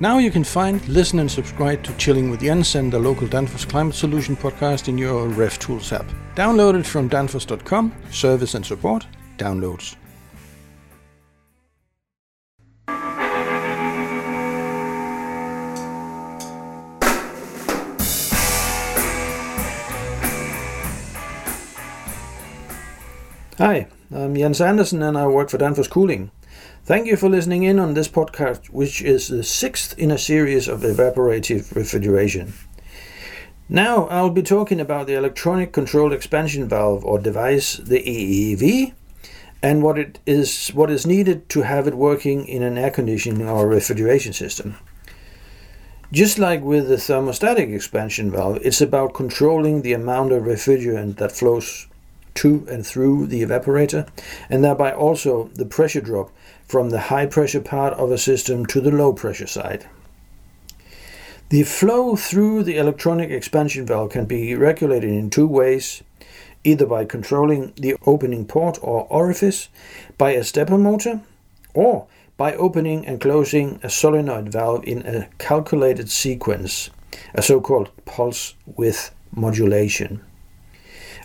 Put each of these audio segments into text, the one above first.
Now you can find, listen, and subscribe to Chilling with Jens and the local Danfoss Climate Solution podcast in your Ref Tools app. Download it from danfoss.com, service and support, downloads. Hi, I'm Jens Andersen and I work for Danfoss Cooling. Thank you for listening in on this podcast, which is the sixth in a series of evaporative refrigeration. Now I'll be talking about the electronic controlled expansion valve or device, the EEV, and what it is what is needed to have it working in an air conditioning or refrigeration system. Just like with the thermostatic expansion valve, it's about controlling the amount of refrigerant that flows to and through the evaporator, and thereby also the pressure drop from the high pressure part of a system to the low pressure side. The flow through the electronic expansion valve can be regulated in two ways either by controlling the opening port or orifice by a stepper motor or by opening and closing a solenoid valve in a calculated sequence, a so called pulse width modulation.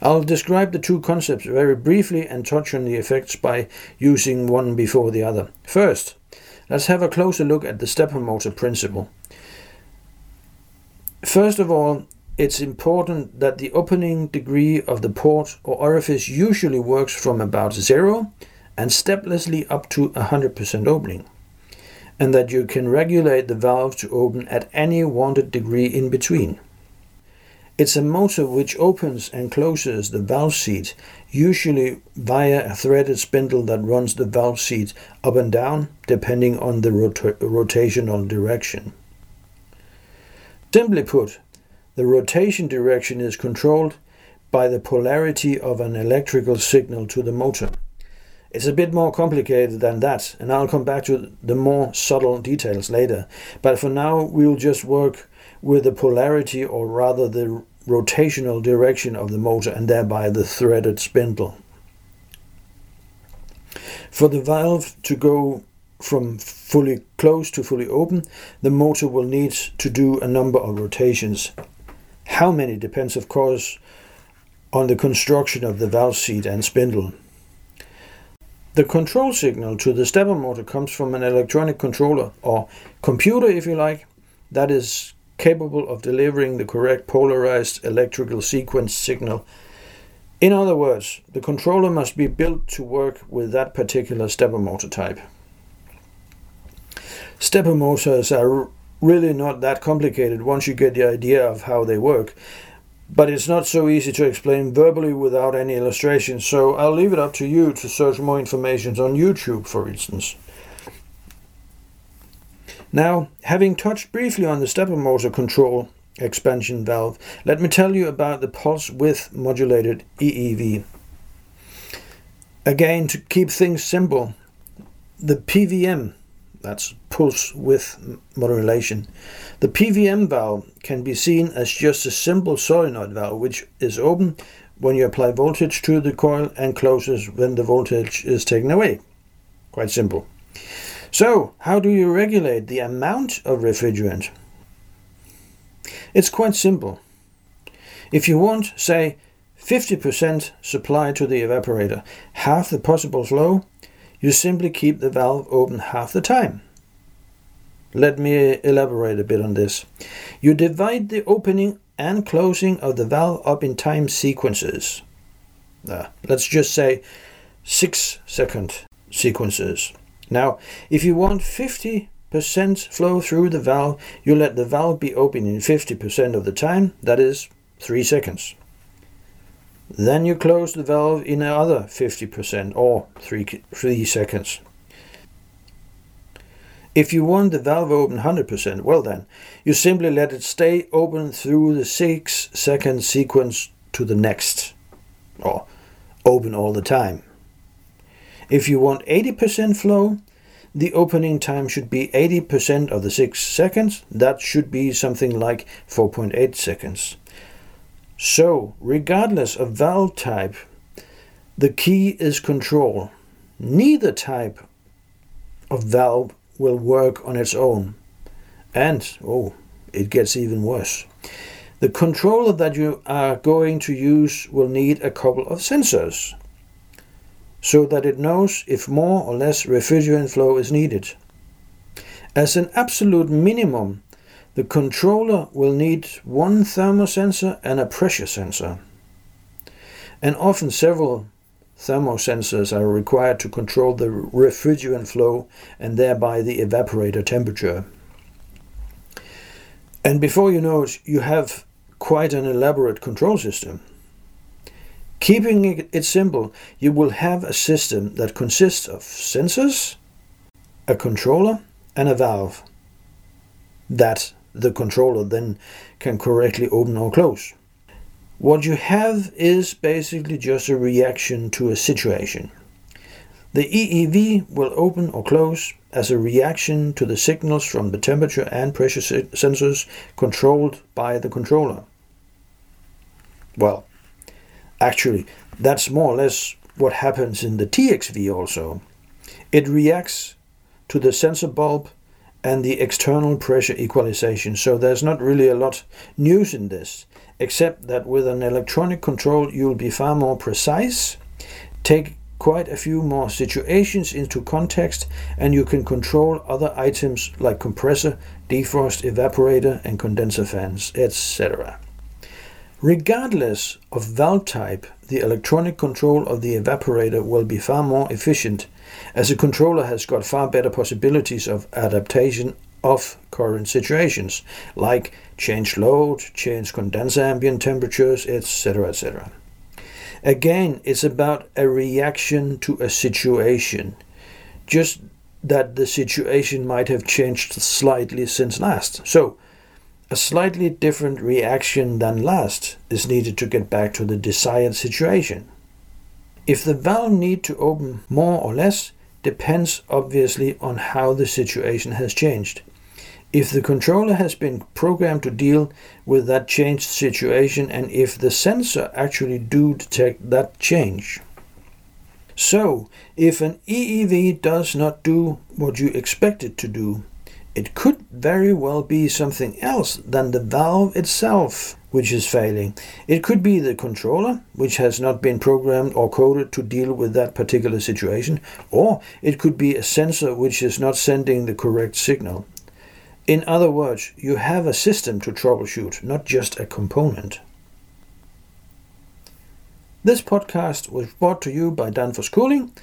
I'll describe the two concepts very briefly and touch on the effects by using one before the other. First, let's have a closer look at the stepper motor principle. First of all, it's important that the opening degree of the port or orifice usually works from about zero and steplessly up to 100% opening, and that you can regulate the valve to open at any wanted degree in between. It's a motor which opens and closes the valve seat, usually via a threaded spindle that runs the valve seat up and down depending on the rota- rotational direction. Simply put, the rotation direction is controlled by the polarity of an electrical signal to the motor. It's a bit more complicated than that, and I'll come back to the more subtle details later. But for now, we'll just work with the polarity, or rather the rotational direction of the motor, and thereby the threaded spindle. For the valve to go from fully closed to fully open, the motor will need to do a number of rotations. How many depends, of course, on the construction of the valve seat and spindle. The control signal to the stepper motor comes from an electronic controller, or computer if you like, that is capable of delivering the correct polarized electrical sequence signal. In other words, the controller must be built to work with that particular stepper motor type. Stepper motors are really not that complicated once you get the idea of how they work but it's not so easy to explain verbally without any illustrations, so I'll leave it up to you to search more information on YouTube, for instance. Now, having touched briefly on the stepper motor control expansion valve, let me tell you about the pulse width modulated EEV. Again, to keep things simple, the PVM, that's pulse width modulation. The PVM valve can be seen as just a simple solenoid valve which is open when you apply voltage to the coil and closes when the voltage is taken away. Quite simple. So, how do you regulate the amount of refrigerant? It's quite simple. If you want, say, 50% supply to the evaporator, half the possible flow, you simply keep the valve open half the time. Let me elaborate a bit on this. You divide the opening and closing of the valve up in time sequences. Uh, let's just say 6 second sequences. Now, if you want 50% flow through the valve, you let the valve be open in 50% of the time, that is 3 seconds. Then you close the valve in another 50% or 3, 3 seconds. If you want the valve open 100%, well then, you simply let it stay open through the 6 second sequence to the next, or open all the time. If you want 80% flow, the opening time should be 80% of the 6 seconds. That should be something like 4.8 seconds. So, regardless of valve type, the key is control. Neither type of valve will work on its own. And, oh, it gets even worse. The controller that you are going to use will need a couple of sensors so that it knows if more or less refrigerant flow is needed. As an absolute minimum, the controller will need one thermosensor and a pressure sensor. And often several thermosensors are required to control the refrigerant flow and thereby the evaporator temperature. And before you know it, you have quite an elaborate control system. Keeping it simple, you will have a system that consists of sensors, a controller, and a valve that the controller then can correctly open or close. What you have is basically just a reaction to a situation. The EEV will open or close as a reaction to the signals from the temperature and pressure sensors controlled by the controller. Well, actually, that's more or less what happens in the TXV also. It reacts to the sensor bulb and the external pressure equalization, so there's not really a lot news in this, except that with an electronic control you'll be far more precise, take quite a few more situations into context, and you can control other items like compressor, defrost, evaporator, and condenser fans, etc. Regardless of valve type, the electronic control of the evaporator will be far more efficient, as the controller has got far better possibilities of adaptation of current situations, like change load, change condenser ambient temperatures, etc. etc. Again, it's about a reaction to a situation, just that the situation might have changed slightly since last. So, a slightly different reaction than last is needed to get back to the desired situation. If the valve need to open more or less depends obviously on how the situation has changed. If the controller has been programmed to deal with that changed situation and if the sensor actually do detect that change. So, if an EEV does not do what you expect it to do, it could very well be something else than the valve itself which is failing. It could be the controller, which has not been programmed or coded to deal with that particular situation, or it could be a sensor which is not sending the correct signal. In other words, you have a system to troubleshoot, not just a component. This podcast was brought to you by Danfoss Cooling.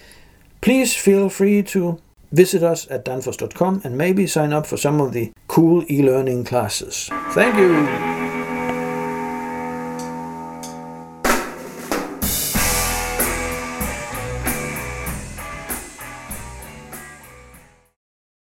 Please feel free to Visit us at danfoss.com and maybe sign up for some of the cool e learning classes. Thank you!